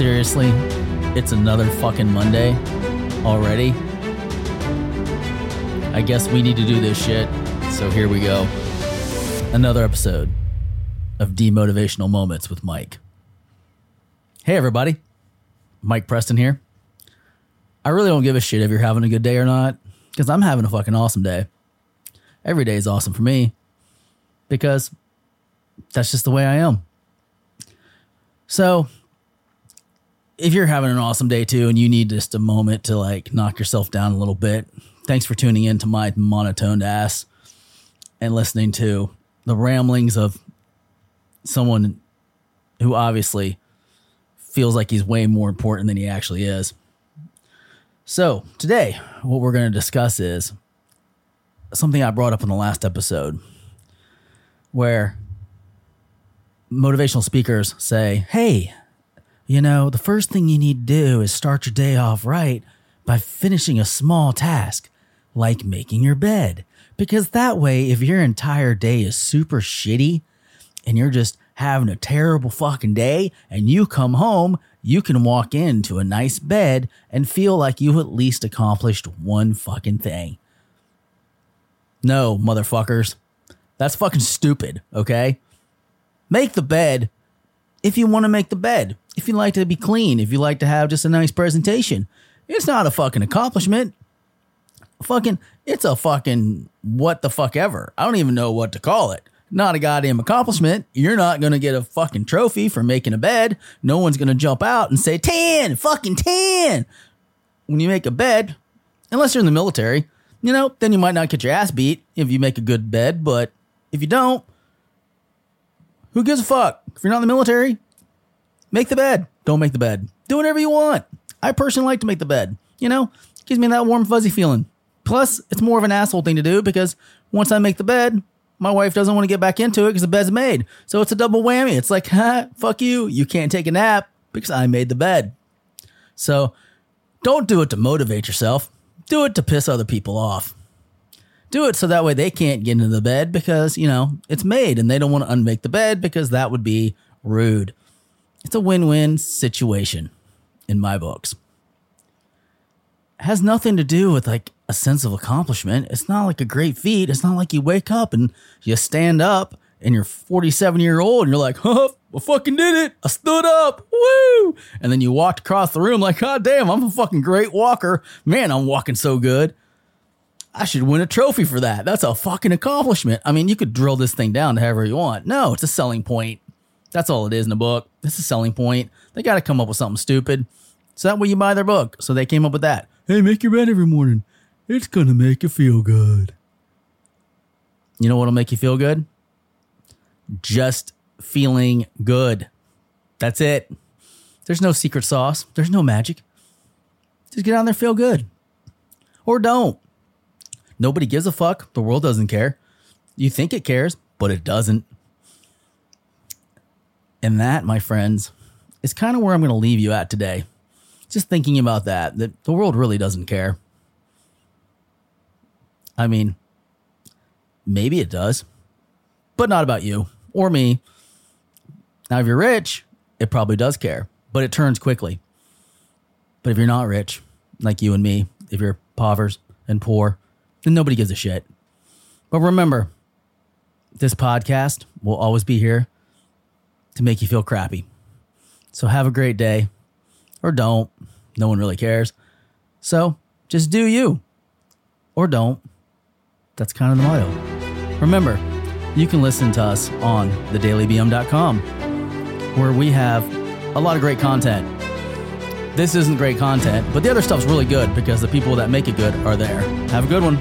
Seriously, it's another fucking Monday already. I guess we need to do this shit. So here we go. Another episode of Demotivational Moments with Mike. Hey, everybody. Mike Preston here. I really don't give a shit if you're having a good day or not, because I'm having a fucking awesome day. Every day is awesome for me because that's just the way I am. So, if you're having an awesome day too and you need just a moment to like knock yourself down a little bit, thanks for tuning in to my monotoned ass and listening to the ramblings of someone who obviously feels like he's way more important than he actually is. So, today, what we're going to discuss is something I brought up in the last episode where motivational speakers say, Hey, you know, the first thing you need to do is start your day off right by finishing a small task like making your bed. Because that way, if your entire day is super shitty and you're just having a terrible fucking day and you come home, you can walk into a nice bed and feel like you at least accomplished one fucking thing. No, motherfuckers. That's fucking stupid, okay? Make the bed if you want to make the bed. If you like to be clean, if you like to have just a nice presentation. It's not a fucking accomplishment. Fucking, it's a fucking what the fuck ever. I don't even know what to call it. Not a goddamn accomplishment. You're not to get a fucking trophy for making a bed. No one's to jump out and say 10, fucking 10. When you make a bed, unless you're in the military, you know, then you might not get your ass beat if you make a good bed. But if you don't, who gives a fuck? If you're not in the military, make the bed. Don't make the bed. Do whatever you want. I personally like to make the bed. You know, gives me that warm, fuzzy feeling. Plus, it's more of an asshole thing to do because once I make the bed, my wife doesn't want to get back into it because the bed's made. So it's a double whammy. It's like, ha, fuck you. You can't take a nap because I made the bed. So don't do it to motivate yourself. Do it to piss other people off. Do it so that way they can't get into the bed because, you know, it's made and they don't want to unmake the bed because that would be rude. It's a win win situation in my books. It has nothing to do with like a sense of accomplishment. It's not like a great feat. It's not like you wake up and you stand up and you're 47 year old and you're like, huh, I fucking did it. I stood up. Woo. And then you walked across the room like, God damn, I'm a fucking great walker. Man, I'm walking so good. I should win a trophy for that. That's a fucking accomplishment. I mean, you could drill this thing down to however you want. No, it's a selling point. That's all it is in a book. It's a selling point. They got to come up with something stupid. So that way you buy their book. So they came up with that. Hey, make your bed every morning. It's going to make you feel good. You know what'll make you feel good? Just feeling good. That's it. There's no secret sauce. There's no magic. Just get out there, feel good. Or don't. Nobody gives a fuck. The world doesn't care. You think it cares, but it doesn't. And that, my friends, is kind of where I'm going to leave you at today. Just thinking about that, that the world really doesn't care. I mean, maybe it does, but not about you or me. Now, if you're rich, it probably does care, but it turns quickly. But if you're not rich, like you and me, if you're povers and poor, then nobody gives a shit. But remember, this podcast will always be here to make you feel crappy. So have a great day or don't. No one really cares. So just do you or don't. That's kind of the motto. Remember, you can listen to us on thedailybm.com where we have a lot of great content. This isn't great content, but the other stuff's really good because the people that make it good are there. Have a good one.